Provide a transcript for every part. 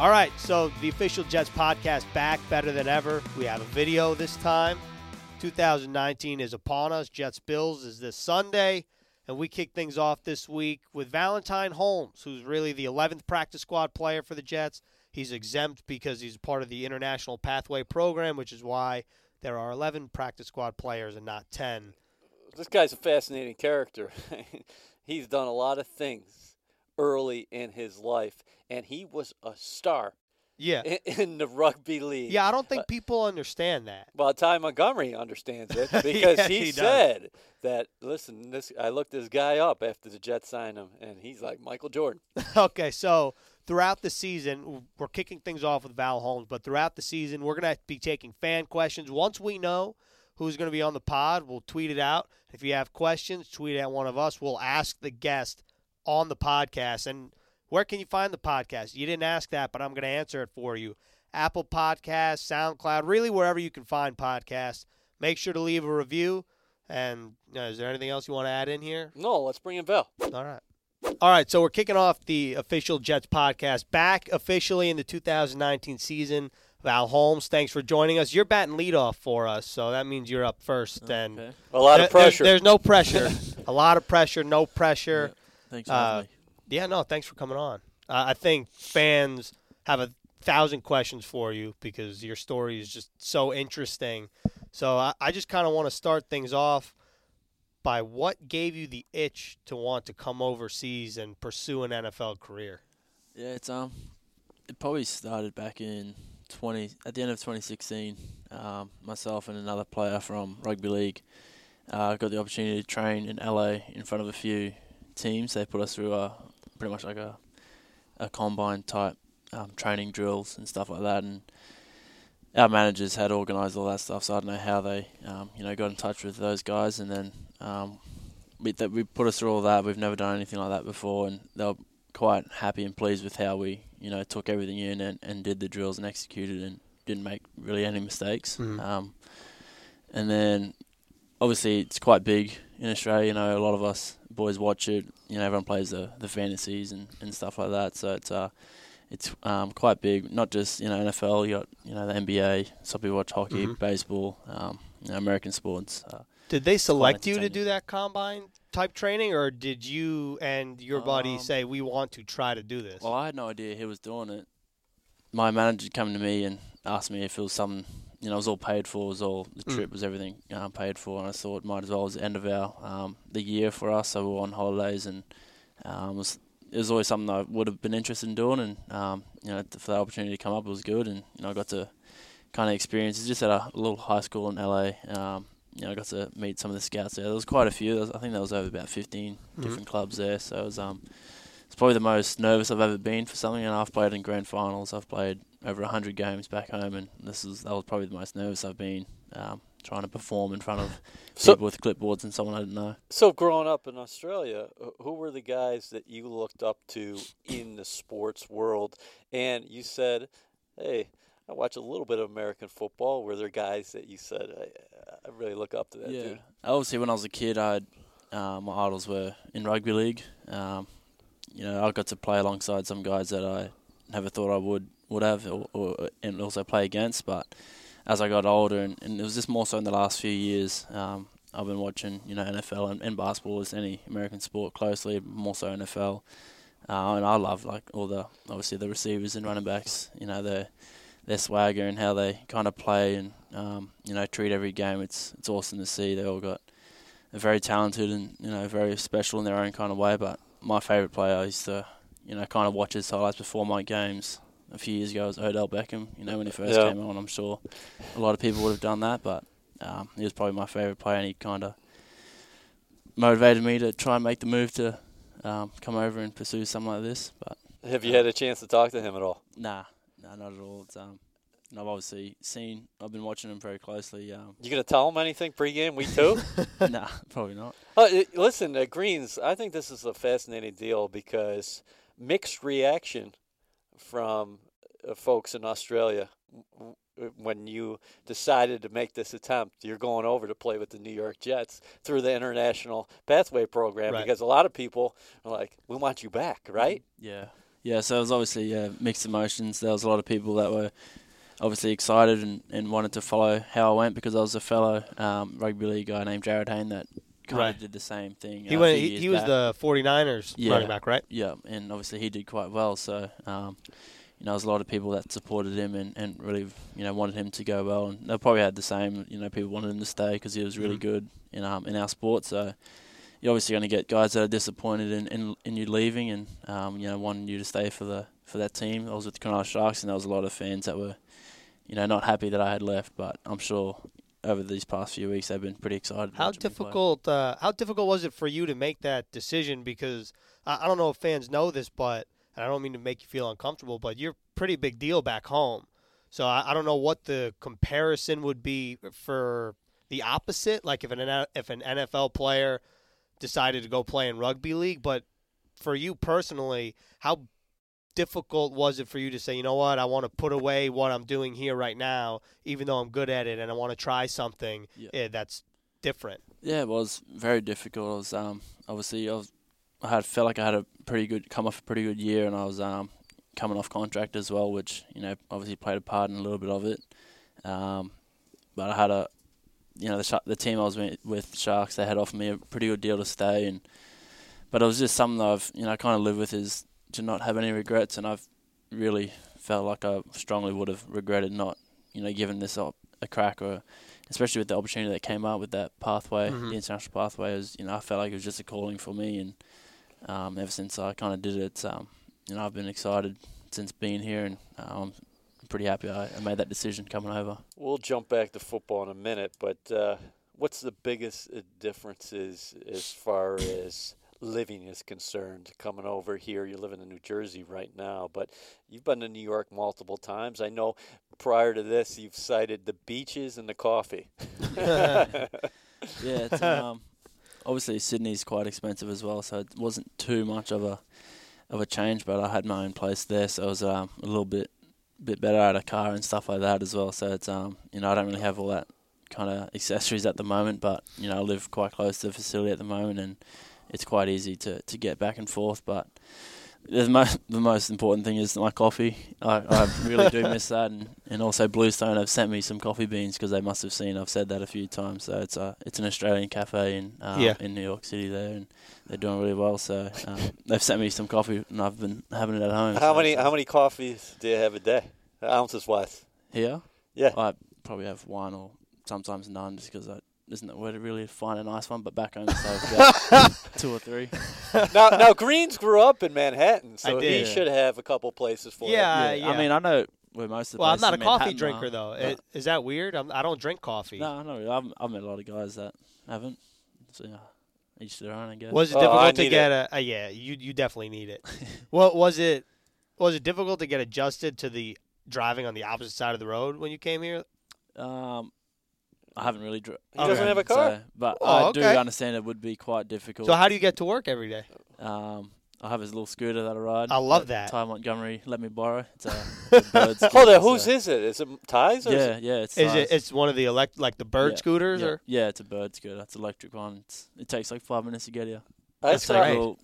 All right, so the official Jets podcast back better than ever. We have a video this time. 2019 is upon us. Jets Bills is this Sunday, and we kick things off this week with Valentine Holmes, who's really the 11th practice squad player for the Jets. He's exempt because he's part of the International Pathway Program, which is why there are 11 practice squad players and not 10. This guy's a fascinating character. He's done a lot of things early in his life, and he was a star Yeah. in, in the rugby league. Yeah, I don't think uh, people understand that. Well, Ty Montgomery understands it because Yes, he, he said that. Listen, this I looked this guy up after the Jets signed him, and he's like Michael Jordan. Okay, so throughout the season, we're kicking things off with Val Holmes, but throughout the season, we're going to be taking fan questions. Once we know who's going to be on the pod, we'll tweet it out. If you have questions, tweet at one of us. We'll ask the guest on the podcast. And where can you find the podcast? You didn't ask that, but I'm going to answer it for you. Apple Podcasts, SoundCloud, really wherever you can find podcasts. Make sure to leave a review. And is there anything else you want to add in here? No, let's bring in Val. All right. All right, so we're kicking off the official Jets podcast back officially in the 2019 season. Val Holmes, thanks for joining us. You're batting leadoff for us, so that means you're up first. And A lot of pressure. There's, there's no pressure. a lot of pressure, no pressure. Thanks for having Uh. Yeah, no, thanks for coming on. Uh, I think fans have a thousand questions for you because your story is just so interesting. So I, I just kind of want to start things off by what gave you the itch to want to come overseas and pursue an NFL career? Yeah, it's um, it probably started back in twenty at the end of 2016. Um, myself and another player from rugby league uh, got the opportunity to train in LA in front of a few teams. They put us through a pretty much like a a combine type um, training drills and stuff like that, and our managers had organised all that stuff. So I don't know how they um, you know got in touch with those guys, and then um, we that we put us through all that. We've never done anything like that before, and they were quite happy and pleased with how we, you know, took everything in and, and did the drills and executed and didn't make really any mistakes. Mhm. Um, and then obviously it's quite big in Australia. You know, a lot of us boys watch it. You know, everyone plays the, the fantasies and, and stuff like that. So it's uh, it's um, quite big. Not just you know NFL. You got you know the NBA. Some people watch hockey, Mhm. baseball, um, you know, American sports. Uh, Did they select you to do that combine type training, or did you and your buddy Um, say we want to try to do this? Well, I had no idea he was doing it. My manager came to me and asked me if it was something, you know, it was all paid for, it was all the Mm. trip was everything um, paid for, and I thought might as well it was the end of our um, the year for us, so we were on holidays, and um, it was it was always something I would have been interested in doing, and um, you know, for the opportunity to come up, it was good, and you know, I got to kind of experience. Just at a little high school in LA. Um, you know, I got to meet some of the scouts there. There was quite a few. Was, I think there was over about 15 Mhm. different clubs there. So it was um, it's probably the most nervous I've ever been for something. And I've played in grand finals. I've played over 100 games back home, and this is that was probably the most nervous I've been um, trying to perform in front of So- people with clipboards and someone I didn't know. So, growing up in Australia, who were the guys that you looked up to in the sports world? And you said, "Hey, I watch a little bit of American football." Were there guys that you said, "I, I really look up to that dude"? Obviously, when I was a kid, I uh, my idols were in rugby league. Um, you know, I got to play alongside some guys that I never thought I would would have, or, or and also play against. But as I got older, and, and it was just more so in the last few years, um, I've been watching, you know, NFL and, and basketball as any American sport closely, more so NFL. Uh, and I love like all the obviously the receivers and running backs. You know, their their swagger and how they kind of play and um, you know treat every game. It's it's awesome to see. They all got very talented and you know very special in their own kind of way. But my favourite player I used to you know kind of watch his highlights before my games a few years ago was Odell Beckham. You know when he first Yeah. came on, I'm sure a lot of people would have done that, but um, he was probably my favourite player, and he kind of motivated me to try and make the move to um, come over and pursue something like this. But Have you had a chance to talk to him at all? nah, nah, not at all. It's um, I've obviously seen. I've been watching him very closely. Um, You gonna tell him anything pregame, week two? nah, probably not. Uh, listen, uh, Greens, I think this is a fascinating deal because mixed reaction from uh, folks in Australia when you decided to make this attempt. You're going over to play with the New York Jets through the International Pathway Program Right. because a lot of people are like, "We want you back," right? Yeah, Yeah, so it was obviously yeah, mixed emotions. There was a lot of people that were obviously excited and, and wanted to follow how I went because I was a fellow um, rugby league guy named Jarryd Hayne that kind Right. of did the same thing. He uh, went. He, he was back. the 49ers Yeah. running back, right? Yeah, and obviously he did quite well. So, um, you know, there's a lot of people that supported him and, and really, you know, wanted him to go well. And they probably had the same, you know, people wanted him to stay because he was really Mhm. good in um, in our sport. So, you're obviously going to get guys that are disappointed in, in, in you leaving and, um, you know, wanting you to stay for the for that team. I was with the Cronulla Sharks, and there was a lot of fans that were, you know, not happy that I had left. But I'm sure over these past few weeks they've been pretty excited. How watching me play. difficult? Uh, how difficult was it for you to make that decision? Because I, I don't know if fans know this, but and I don't mean to make you feel uncomfortable, but you're a pretty big deal back home. So I, I don't know what the comparison would be for the opposite. Like if an if an NFL player decided to go play in rugby league, but for you personally, how difficult was it for you to say, you know what, I want to put away what I'm doing here right now, even though I'm good at it, and I want to try something Yeah. that's different. Yeah, it was very difficult. I was um, obviously I was I had felt like I had a pretty good come off a pretty good year, and I was um, coming off contract as well, which you know obviously played a part in a little bit of it. Um, but I had a you know the Shark- the team I was with, with Sharks they had offered me a pretty good deal to stay, and but it was just something that I've you know kind of lived with is to not have any regrets, and I've really felt like I strongly would have regretted not you know giving this up a crack or especially with the opportunity that came up with that pathway, Mhm. the international pathway. Is you know I felt like it was just a calling for me, and um, ever since I kind of did it, um, you know I've been excited since being here, and um, I'm pretty happy I, I made that decision coming over. We'll jump back to football in a minute, but uh, what's the biggest uh, differences as far as living is concerned? Coming over here, you're living in New Jersey right now, but you've been to New York multiple times. I know prior to this, you've cited the beaches and the coffee. Yeah, it's, um, obviously Sydney's quite expensive as well, so it wasn't too much of a of a change. But I had my own place there, so it was um, a little bit bit better. I had a car and stuff like that as well. So it's um, you know I don't really have all that kind of accessories at the moment, but you know I live quite close to the facility at the moment, and it's quite easy to, to get back and forth. But the most the most important thing is my coffee. I, I really do miss that, and, and also Bluestone have sent me some coffee beans because they must have seen I've said that a few times. So it's a it's an Australian cafe in um, Yeah. in New York City there, and they're doing really well. So um, they've sent me some coffee, and I've been having it at home. how so many uh, how many coffees do you have a day? Ounces wise? here? Yeah. I probably have one or sometimes none, just because I isn't it where to really find a nice one. But back home, so I've got two or three. now, now Greens grew up in Manhattan, so I he did. should have a couple places for Yeah. him. Uh, I mean, I know where most of the Well, I'm places not a in coffee Manhattan drinker are, though. but- It, is that weird? I'm, I don't drink coffee. No, no, really. I've, I've met a lot of guys that haven't. So yeah, each their own, I guess. Was it Oh, I difficult to need get a? Uh, yeah, you you definitely need it. what was it? Was it difficult to get adjusted to the driving on the opposite side of the road when you came here? Um, I haven't really. Dri- He doesn't have a car? so- but Oh, I do okay. understand it would be quite difficult. So how do you get to work every day? Um, I have his little scooter that I ride. I love that. Ty Montgomery let me borrow. It's a, it's a bird Hold on, whose so- is it? Is it Ty's? Or is Yeah, it? yeah. It's Is it? It's one of the elect like the bird Yeah, scooters yeah, or? yeah, it's a bird scooter. It's an electric one. It's, it takes like five minutes to get here. I That's It's saw- like great. a little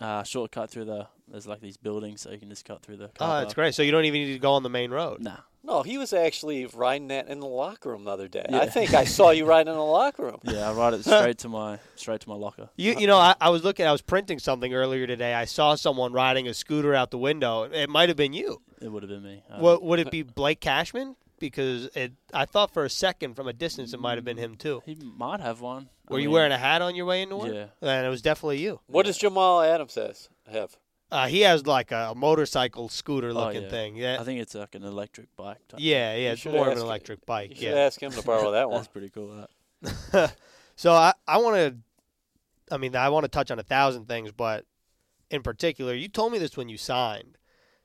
uh, shortcut through the. There's like these buildings, so you can just cut through the. Oh, Car that's park. great. So you don't even need to go on the main road. Nah, No, he was actually riding that in the locker room the other day. I think I saw you riding in the locker room. yeah, I ride it straight to my straight to my locker. You you know I, I was looking I was printing something earlier today. I saw someone riding a scooter out the window. It might have been you. It would have been me. Uh, What would it be Blake Cashman? Because it I thought for a second from a distance it might have been him too. He might have one. I Were you wearing a hat on your way into work? Yeah. And it was definitely you. What does Jamal Adams has have? Uh, he has like a motorcycle scooter looking Oh, yeah. thing. Yeah. I think it's like an electric bike. Type yeah, yeah, it's more of an electric You bike. should Yeah. ask him to borrow that one. That's pretty cool. That. so I, I want to, I mean, I want to touch on a thousand things, but in particular, you told me this when you signed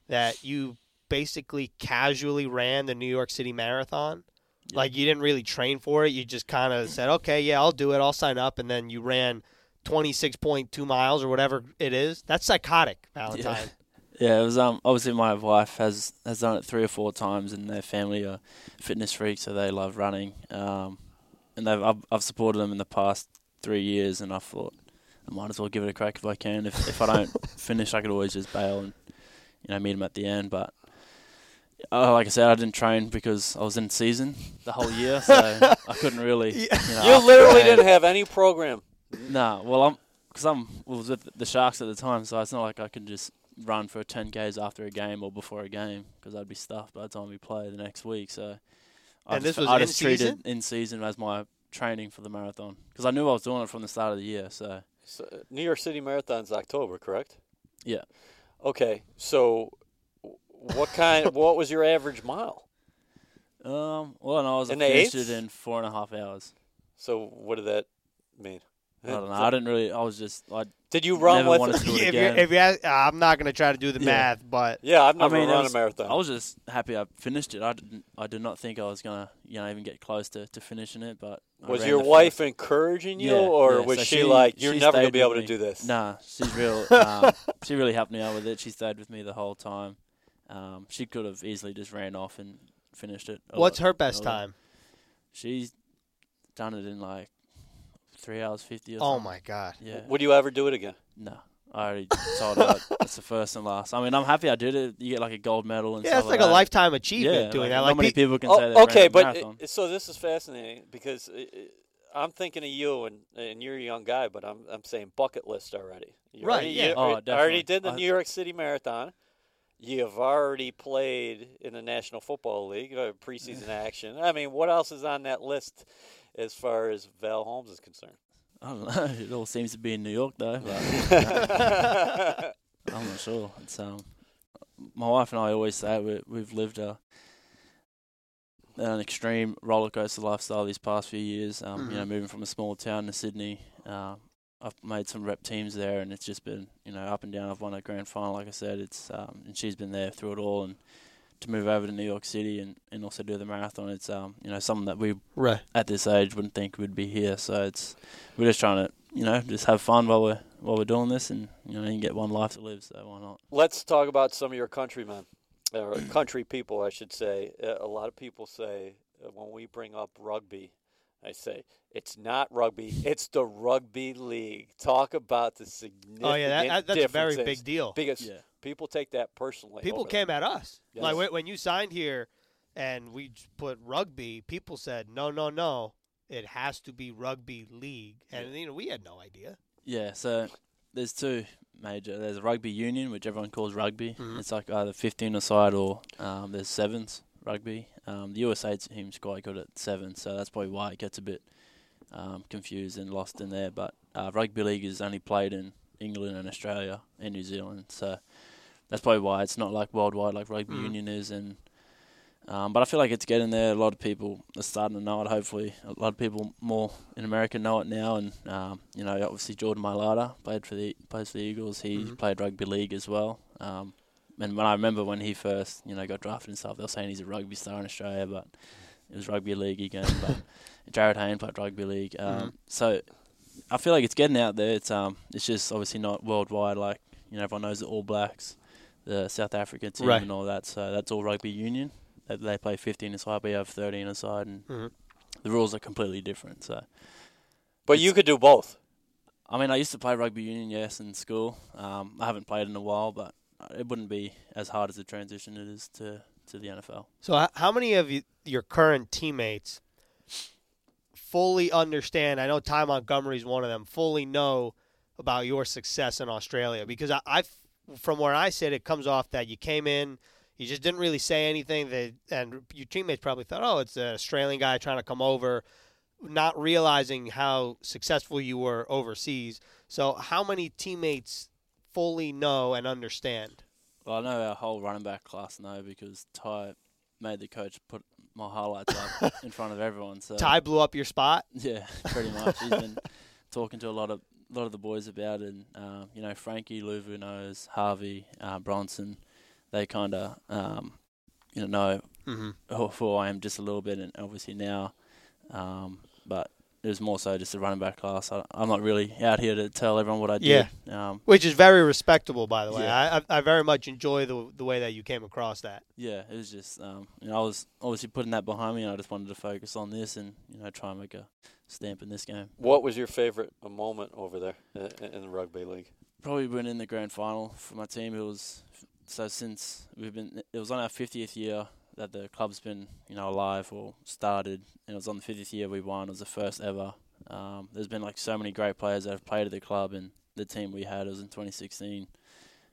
that you basically casually ran the New York City Marathon. Yeah. Like you didn't really train for it. You just kind of said, okay, yeah, I'll do it. I'll sign up. And then you ran 26.2 miles or whatever it is. That's psychotic, Valentine. Yeah, it was um obviously my wife has has done it three or four times, and their family are fitness freaks, so they love running. Um, and they've I've, I've supported them in the past three years, and I thought I might as well give it a crack if I can. If if I don't finish, I could always just bail and you know meet them at the end. But uh, like I said, I didn't train because I was in season the whole year, so I couldn't really. You, know, You literally didn't have any program. Nah, well, I'm because I'm was with the Sharks at the time, so it's not like I can just run for 10 k's after a game or before a game because I'd be stuffed by the time we play the next week. So I And just, this was I in just treated season? in season as my training for the marathon because I knew I was doing it from the start of the year. So So, uh, New York City Marathon's October, correct? Yeah. Okay, so what kind? what was your average mile? um, well, no, I was I In the finished it in four and a half hours. So what did that mean? I don't know. I didn't really. I was just. I Did you run Never with? to do it if, again. you if you ask, I'm not going to try to do the Yeah. math, but Yeah, I've I never mean, run was- a marathon. I was just happy I finished it. I didn't. I did not think I was gonna, you know, even get close to, to finishing it. But I was ran your the wife first- encourage,ing you, Yeah, or yeah. was So she, she- like, "You're she never gonna stayed be able with to me. do this"? Nah, she's real. Um, she really helped me out with it. She stayed with me the whole time. Um, she could have easily just ran off and finished it. a what's lot her best earlier. time? She's done it in like three hours fifty. Or Oh something. my god. Yeah. Would you ever do it again? No. I already told her that's the first and last. I mean, I'm happy I did it. You get like a gold medal and Yeah, stuff it's like that. a lifetime achievement yeah, doing like, that. Not Like many pe- people can say Oh, they ran okay, but it, so this is fascinating because i i I'm thinking of you, and and you're a young guy, but I'm I'm saying bucket list already. You Right, Already, yeah. You Oh, already definitely. did the I- New York City Marathon. You've already played in the National Football League, uh, preseason action. I mean, what else is on that list as far as Val Holmes is concerned? I don't know. It all seems to be in New York though. But I'm not sure. It's um, my wife and I always say we we've lived a an extreme roller coaster lifestyle these past few years. Um, you know, Mhm. moving from a small town to Sydney. Um, I've made some rep teams there, and it's just been you know up and down. I've won a grand final, like I said. It's um, and she's been there through it all, and to move over to New York City and, and also do the marathon, it's um you know something that we right. at this age wouldn't think we'd be here. So it's we're just trying to you know just have fun while we're while we're doing this, and you know you get one life to live, so why not? Let's talk about some of your countrymen, or country people, I should say. Uh, a lot of people say uh, when we bring up rugby, I say it's not rugby; it's the rugby league. Talk about the significant Oh yeah, that, that, that's a very big deal. because Yeah, people take that personally. People over there. came at us. Like Yes. when, when you signed here, and we put rugby. People said, "No, no, no, it has to be rugby league." And you know, we had no idea. yeah. So there's two major. There's a rugby union, which everyone calls rugby. Mhm. It's like either 15 a side or um, there's sevens rugby. Um, the USA team's quite good at seven, so that's probably why it gets a bit um, confused and lost in there. But uh, rugby league is only played in England and Australia and New Zealand, so that's probably why it's not like worldwide like rugby Mhm. union is. And um, but I feel like it's getting there. A lot of people are starting to know it. Hopefully, a lot of people more in America know it now. And um, you know, obviously Jordan Mailata played for the plays for the Eagles. He Mhm. played rugby league as well. Um, and when I remember when he first, you know, got drafted and stuff, they were saying he's a rugby star in Australia, but it was rugby league again. But Jarryd Hayne played rugby league. Um, Mhm. So I feel like it's getting out there. It's um, it's just obviously not worldwide. Like you know, everyone knows the All Blacks, the South African team, Right. and all that. So that's all rugby union. They, they play 15 aside, we have 13 aside, and Mhm. the rules are completely different. So But you could do both. I mean, I used to play rugby union, yes, in school. Um, I haven't played in a while, but it wouldn't be as hard as the transition it is to, to the NFL. So, h- how many of you, your current teammates fully understand? I know Ty Montgomery's one of them. Fully know about your success in Australia because I, I, from where I sit, it comes off that you came in, you just didn't really say anything. That and your teammates probably thought, oh, it's an Australian guy trying to come over, not realizing how successful you were overseas. So, how many teammates fully know and understand? Well, I know our whole running back class know because Ty made the coach put my highlights up in front of everyone. So Ty blew up your spot. Yeah, pretty much. He's been talking to a lot of lot of the boys about it. And, um, you know, Frankie Luvu knows, Harvey, uh, Bronson. They kind of, um, you know, know Mm-hmm. who, who I am just a little bit, and obviously now. Um, but it was more so just a running back class. I, I'm not really out here to tell everyone what I did. Um, Which is very respectable, by the way. Yeah. I, I I very much enjoy the the way that you came across that. yeah, it was just, um, you know, I was obviously putting that behind me, and I just wanted to focus on this and, you know, try and make a stamp in this game. What was your favorite uh, moment over there in, in the rugby league? probably winning the grand final for my team. It was so since we've been, it was on our 50th year that the club's been, you know, alive or started, and it was on the 50th year we won. It was the first ever. Um, there's been like so many great players that have played at the club, and the team we had was in 2016.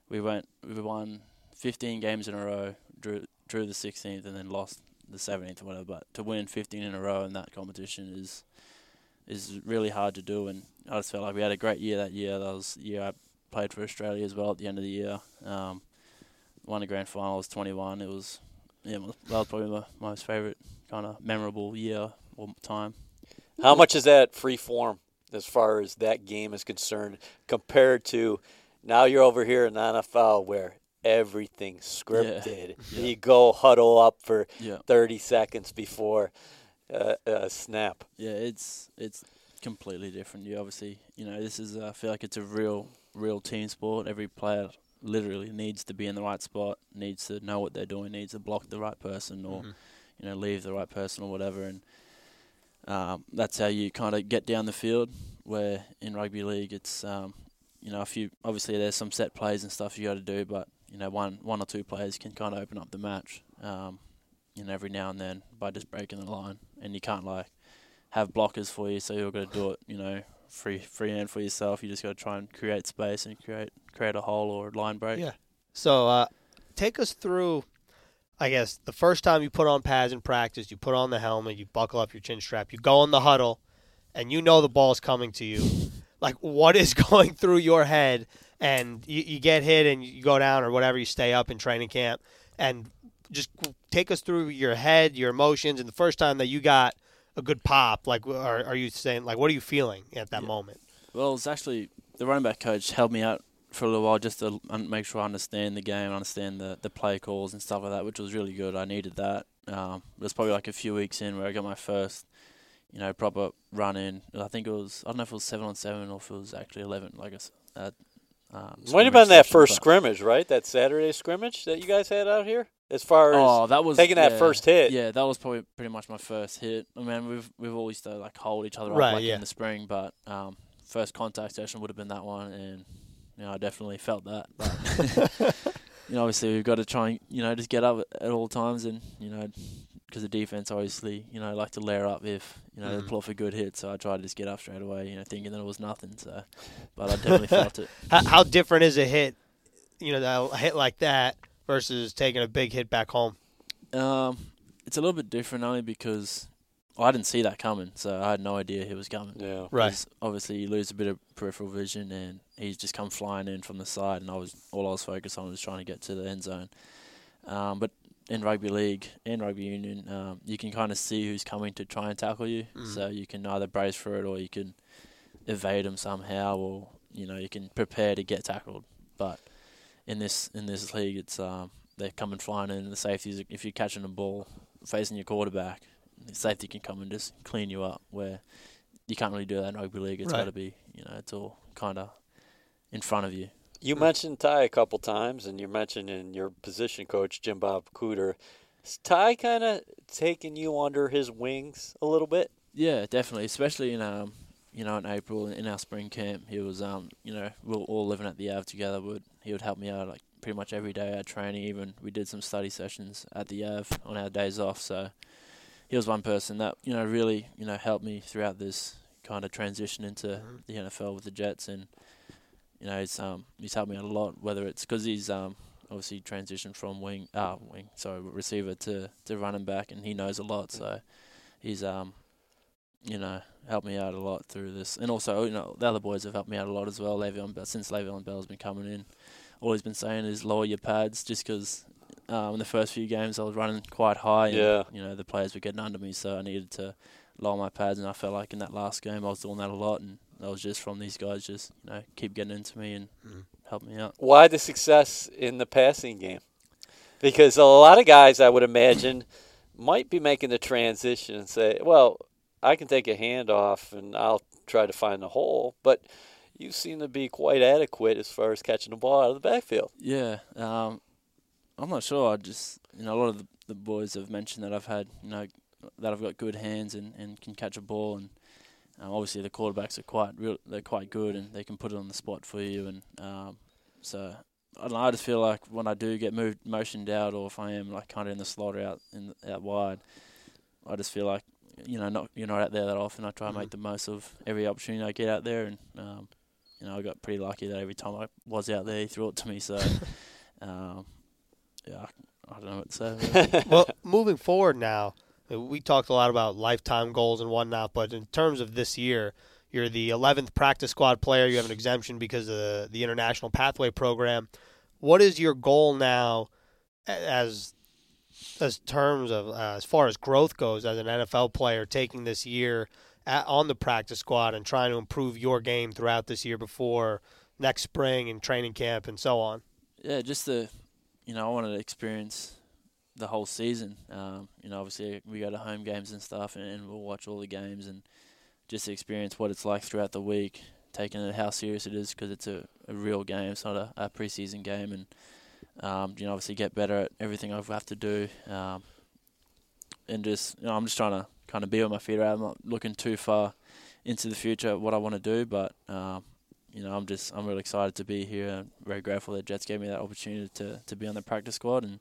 We went, we won 15 games in a row, drew drew the 16th, and then lost the 17th or whatever. But to win 15 in a row in that competition is is really hard to do, and I just felt like we had a great year that year. That was the year I played for Australia as well at the end of the year. Um, won a grand final. I was 21. It was yeah, that was probably my most favourite kind of memorable year or time. How much is that free form as far as that game is concerned compared to now you're over here in the NFL where everything's scripted. Yeah. You go huddle up for Yeah, 30 seconds before uh, a snap. yeah, it's it's completely different. You obviously, you know, this is uh, I feel like it's a real real team sport. Every player literally needs to be in the right spot, needs to know what they're doing, needs to block the right person or Mhm. you know leave the right person or whatever, and um, that's how you kind of get down the field. Where in rugby league, it's um, you know, if you obviously there's some set plays and stuff you got to do, but you know, one one or two players can kind of open up the match. Um, you know, every now and then by just breaking the line, and you can't like have blockers for you, so you're going to do it. You know, free free hand for yourself. You just got to try and create space and create create a hole or line break. Yeah. So uh, take us through, I guess, the first time you put on pads in practice, you put on the helmet, you buckle up your chin strap, you go in the huddle, and you know the ball's coming to you. Like, what is going through your head? And you, you get hit and you go down or whatever, you stay up in training camp. And just take us through your head, your emotions, and the first time that you got a good pop. Like, are, are you saying, like, what are you feeling at that Yeah. moment? Well, it's actually the running back coach helped me out for a little while just to make sure I understand the game, understand the, the play calls and stuff like that, which was really good. I needed that. Um, it was probably like a few weeks in where I got my first, you know, proper run in. I think it was I don't know if it was seven on seven or if it was actually eleven. Like I s- uh, um, Might have scrimmage been that first scrimmage, right? That Saturday scrimmage that you guys had out here? As far as Oh, that was taking that yeah, first hit. Yeah, that was probably pretty much my first hit. I mean, we've we've always to like hold each other up Right, like yeah. in the spring, but um, first contact session would have been that one, and you know I definitely felt that. But you know, obviously we've got to try and you know just get up at all times, and you know because the defense obviously you know like to layer up if you know Mhm. they pull off a good hit, so I tried to just get up straight away, you know, thinking that it was nothing. So, but I definitely felt it. How, how different is a hit, you know, that- a hit like that versus taking a big hit back home? Um, it's a little bit different only because I didn't see that coming, so I had no idea he was coming. Yeah. right. Obviously, you lose a bit of peripheral vision, and he's just come flying in from the side, and I was all I was focused on was trying to get to the end zone. Um, but in rugby league and rugby union, um, you can kind of see who's coming to try and tackle you. Mhm. So you can either brace for it, or you can evade them somehow, or you know you can prepare to get tackled. But in this in this league, it's um, they're coming flying in. The safeties, if you're catching a ball facing your quarterback, the safety can come and just clean you up. Where you can't really do that in rugby league. It's Right. got to be, you know, it's all kind of in front of you. You mentioned Ty a couple times, and you mentioned in your position coach, Jim Bob Cooter. Is Ty kind of taking you under his wings a little bit? Yeah, definitely. Especially in um, you know, in April in our spring camp, he was um, you know, we were all living at the Av together. Would he would help me out like pretty much every day at training. Even we did some study sessions at the Av on our days off. So he was one person that you know really you know helped me throughout this kind of transition into Mhm. the NFL with the Jets, and you know he's um he's helped me out a lot. Whether it's because he's um obviously transitioned from wing ah wing sorry receiver to to running back, and he knows a lot. So he's um you know helped me out a lot through this, and also you know the other boys have helped me out a lot as well. Le'Veon Bell since Le'Veon Bell's been coming in, all he's been saying is lower your pads, just because. Um, in the first few games, I was running quite high, and Yeah. you know the players were getting under me, so I needed to lower my pads. And I felt like in that last game, I was doing that a lot, and that was just from these guys, just you know, keep getting into me and Mhm. help me out. Why the success in the passing game? Because a lot of guys, I would imagine, might be making the transition and say, "Well, I can take a handoff and I'll try to find the hole," but you seem to be quite adequate as far as catching the ball out of the backfield. Yeah, um, I'm not sure. I just you know a lot of the, the boys have mentioned that I've had you know that I've got good hands and, and can catch a ball, and um, obviously the quarterbacks are quite real. They're quite good and they can put it on the spot for you, and um, so I don't know. I just feel like when I do get moved, motioned out, or if I am like kind of in the slot or out in out wide, I just feel like you know not you're not out there that often. I try and Mhm. make the most of every opportunity I get out there, and um, you know I got pretty lucky that every time I was out there, he threw it to me. So um, yeah, I, I don't know what to say. well, moving forward now, uh, we talked a lot about lifetime goals and whatnot, but in terms of this year, you're the 11th practice squad player. You have an exemption because of the, the International Pathway Program. What is your goal now as as terms of uh, as far as growth goes as an NFL player taking this year at, on the practice squad and trying to improve your game throughout this year before next spring and training camp and so on? Yeah, just the, you know, I wanted to experience the whole season. Um, you know, obviously we go to home games and stuff, and, and we'll watch all the games and just experience what it's like throughout the week, taking it how serious it is because it's a, a real game. It's not a, a preseason game, and um, you know, obviously get better at everything I have to do, um, and just you know, I'm just trying to kind of be on my feet. I'm not looking too far into the future what I want to do, but um, you know, I'm just I'm really excited to be here and very grateful that Jets gave me that opportunity to to be on the practice squad and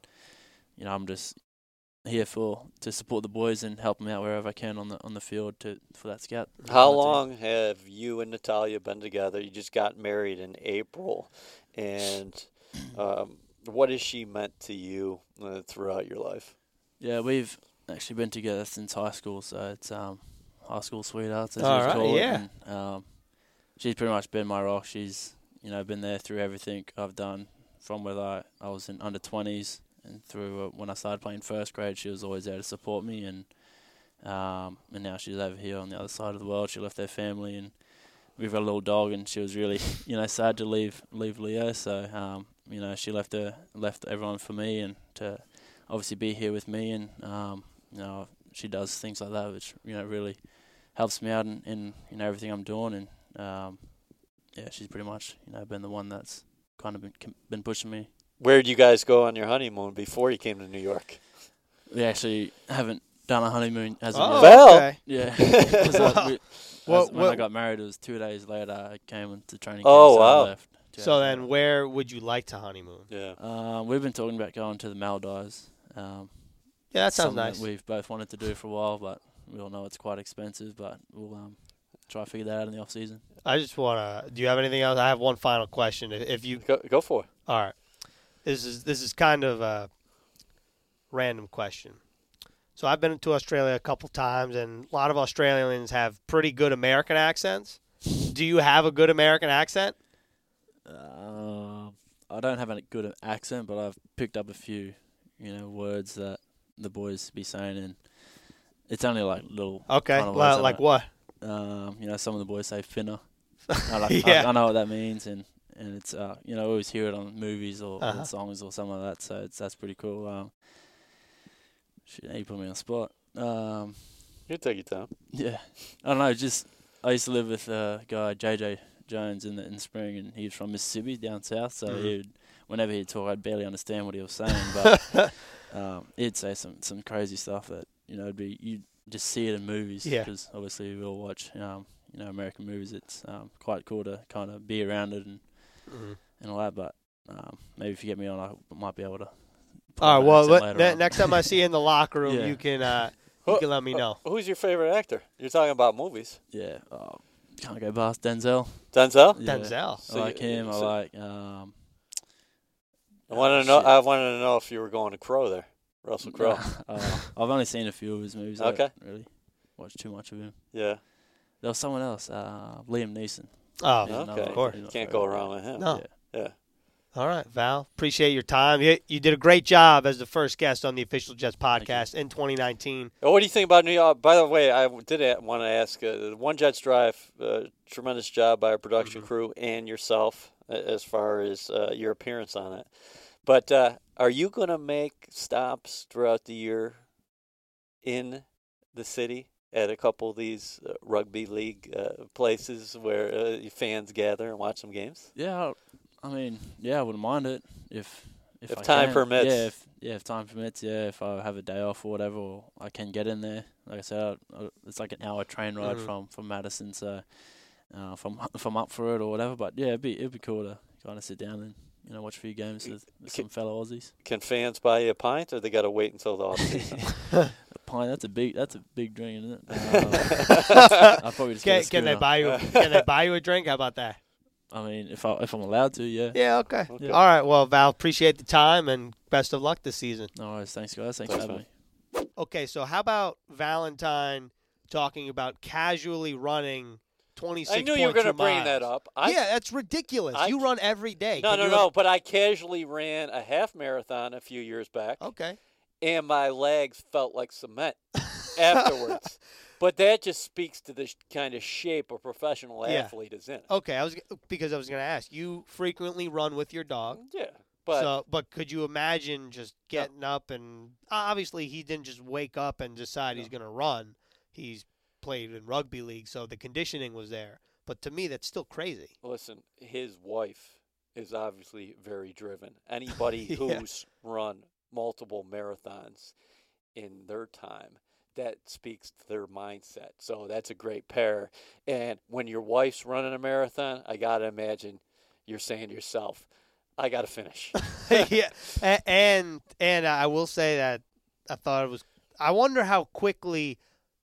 you know, I'm just here for to support the boys and help them out wherever I can on the on the field to for that scout. How long have you and Natalia been together? You just got married in April, and um, what has she meant to you uh, throughout your life? Yeah, we've actually been together since high school, so it's um high school sweethearts as All you right, call yeah. it. And, um, she's pretty much been my rock. She's you know been there through everything I've done from whether I, I was in under twenties and through uh, when I started playing first grade. She was always there to support me, and um, and now she's over here on the other side of the world. She left her family, and we've got a little dog, and she was really you know sad to leave leave Leo. So um, you know she left her left everyone for me, and to obviously be here with me, and um, you know she does things like that, which you know really helps me out in, in you know everything I'm doing, and um, yeah, she's pretty much you know been the one that's kind of been been pushing me. Where did you guys go on your honeymoon before you came to New York? We actually haven't done a honeymoon as of Oh, yet. Well- okay. Yeah, 'cause I- we- Well, as- when well- I got married, it was two days later. I came into training. Oh, camp, so I wow. Left two So then, where would you like to honeymoon? Yeah. Um, we've been talking about going to the Maldives. Um, Yeah, that sounds something nice. we've both wanted to do for a while, but we all know it's quite expensive. But we'll um, try to figure that out in the off season. I just want to. Do you have anything else? I have one final question. If, if you, Go, go for it. all right, this is this is kind of a random question. So I've been to Australia a couple times, and a lot of Australians have pretty good American accents. Do you have a good American accent? Um, I don't have a good accent, but I've picked up a few, you know, words that the boys be saying, and it's only like little. Okay, kind of words I like what? Um, you know, some of the boys say finna. I, like, Yeah. I, I know what that means, and and it's uh, you know, I always hear it on movies or, or Uh-huh. songs or something like that. So it's that's pretty cool. Um, shit, you put me on the spot. Um, You take your time. yeah, I don't know. Just I used to live with a guy JJ Jones in the in spring, and he was from Mississippi down south. So Mhm. he'd whenever he'd talk, I'd barely understand what he was saying, but um, he'd say some some crazy stuff that you know it'd be you just see it in movies. Yeah. Because obviously we all watch um, you know American movies. It's um, quite cool to kind of be around it and Mhm. and all that. But um, maybe if you get me on, I might be able to. put All on right. an Well, let, ne- next time I see you in the locker room, Yeah. you can uh, you Who- can let me know. Who's your favorite actor? You're talking about movies. yeah, oh, can't go past Denzel. Denzel. Yeah. Denzel. I like you- him. I like um. I wanted oh, to know. shit. I wanted to know if you were going to Crow there, Russell Crowe. uh, I've only seen a few of his movies. I Okay. don't really watch too much of him. yeah. There was someone else, uh, Liam Neeson. Oh, He's Okay. another- Of course. he's Can't go around with him. No. Yeah. Yeah. All right, Val. Appreciate your time. You, you did a great job as the first guest on the official Jets podcast in 2019. Oh, What do you think about New York? By the way, I did want to ask uh, One Jets Drive. Uh, tremendous job by our production Mhm. crew and yourself as far as uh, your appearance on it. But uh, are you going to make stops throughout the year in the city at a couple of these uh, rugby league uh, places where uh, fans gather and watch some games? Yeah, I mean, yeah, I wouldn't mind it if if, If I time can. permits. Yeah, if, yeah, if time permits. Yeah, if I have a day off or whatever, or I can get in there. Like I said, I, it's like an hour train ride Mhm. from from Madison, so uh, if I'm if I'm up for it or whatever. But yeah, it'd be it'd be cool to kind of sit down and you know, watch a few games with, with some fellow Aussies. Can fans buy you a pint, or they got to wait until the off season? A pint, that's a big, that's a big drink, isn't it? Um, I'll probably just Can, get a can they buy you? Can they buy you a drink? How about that? I mean, if I if I'm allowed to, yeah. Yeah. Okay. Okay. All right. Well, Val, appreciate the time and best of luck this season. No worries. Thanks, guys. Thanks, Thanks, for having man. me. Okay. So how about Valentine talking about casually running twenty six? I knew you were going to bring that up. I, yeah, that's ridiculous. I- you run every day. No, Can no, you- no. But I casually ran a half marathon a few years back, Okay. and my legs felt like cement afterwards. But that just speaks to the sh- kind of shape a professional Yeah. athlete is in. Okay. I was because I was going to ask. You frequently run with your dog. Mm, yeah, but so, but could you imagine just getting up and obviously he didn't just wake up and decide he's going to run. He's played in rugby league, so the conditioning was there. But to me, that's still crazy. listen, his wife is obviously very driven. Anybody Yeah. who's run multiple marathons in their time, that speaks to their mindset. So that's a great pair. And when your wife's running a marathon, I gotta imagine you're saying to yourself, "I gotta finish." yeah, and and I will say that I thought it was. I wonder how quickly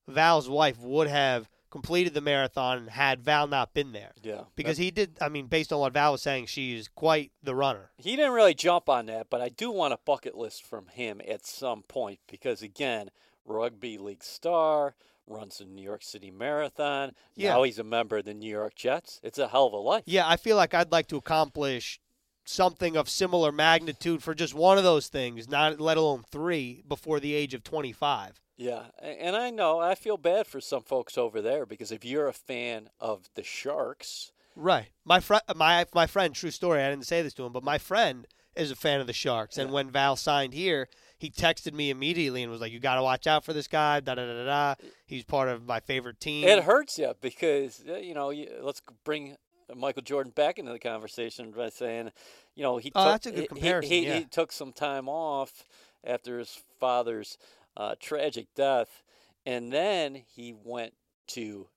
Val's wife would have completed the marathon had Val not been there. yeah, Because he did. I mean, based on what Val was saying, she's quite the runner. He didn't really jump on that, but I do want a bucket list from him at some point because again, rugby league star runs the New York City Marathon. Yeah. Now he's a member of the New York Jets. It's a hell of a life. Yeah, I feel like I'd like to accomplish something of similar magnitude for just one of those things, not let alone three, before the age of 25. Yeah, and I know I feel bad for some folks over there because if you're a fan of the Sharks, Right. My friend, my my friend, true story. I didn't say this to him, but my friend is a fan of the Sharks, and when Val signed here, he texted me immediately and was like, "You got to watch out for this guy." Da da da da. He's part of my favorite team. it hurts you because uh, you know let's bring Michael Jordan back into the conversation by saying, you know, he Oh, took, that's a good he- comparison, He, he, yeah. he took some time off after his father's uh, tragic death, and then he went to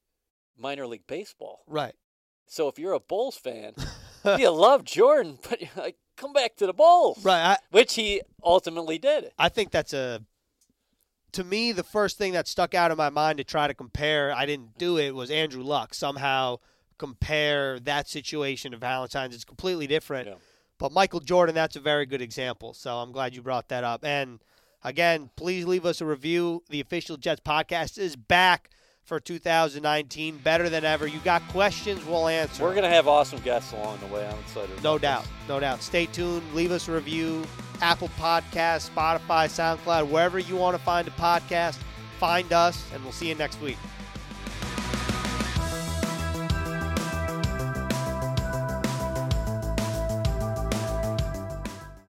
minor league baseball. Right. So if you're a Bulls fan, you love Jordan, but you're like, come back to the Bulls, Right. I, which he ultimately did. I think that's a. To me, the first thing that stuck out in my mind to try to compare, I didn't do it, was Andrew Luck. Somehow compare that situation to Valentine's. It's completely different. Yeah. But Michael Jordan, that's a very good example. So I'm glad you brought that up. And again, please leave us a review. The official Jets podcast is back for 2019, better than ever. You got questions, we'll answer. We're gonna have awesome guests along the way. I'm excited. No doubt. this. No doubt. Stay tuned. Leave us a review. Apple Podcast, Spotify, SoundCloud, wherever you want to find a podcast, find us, and we'll see you next week.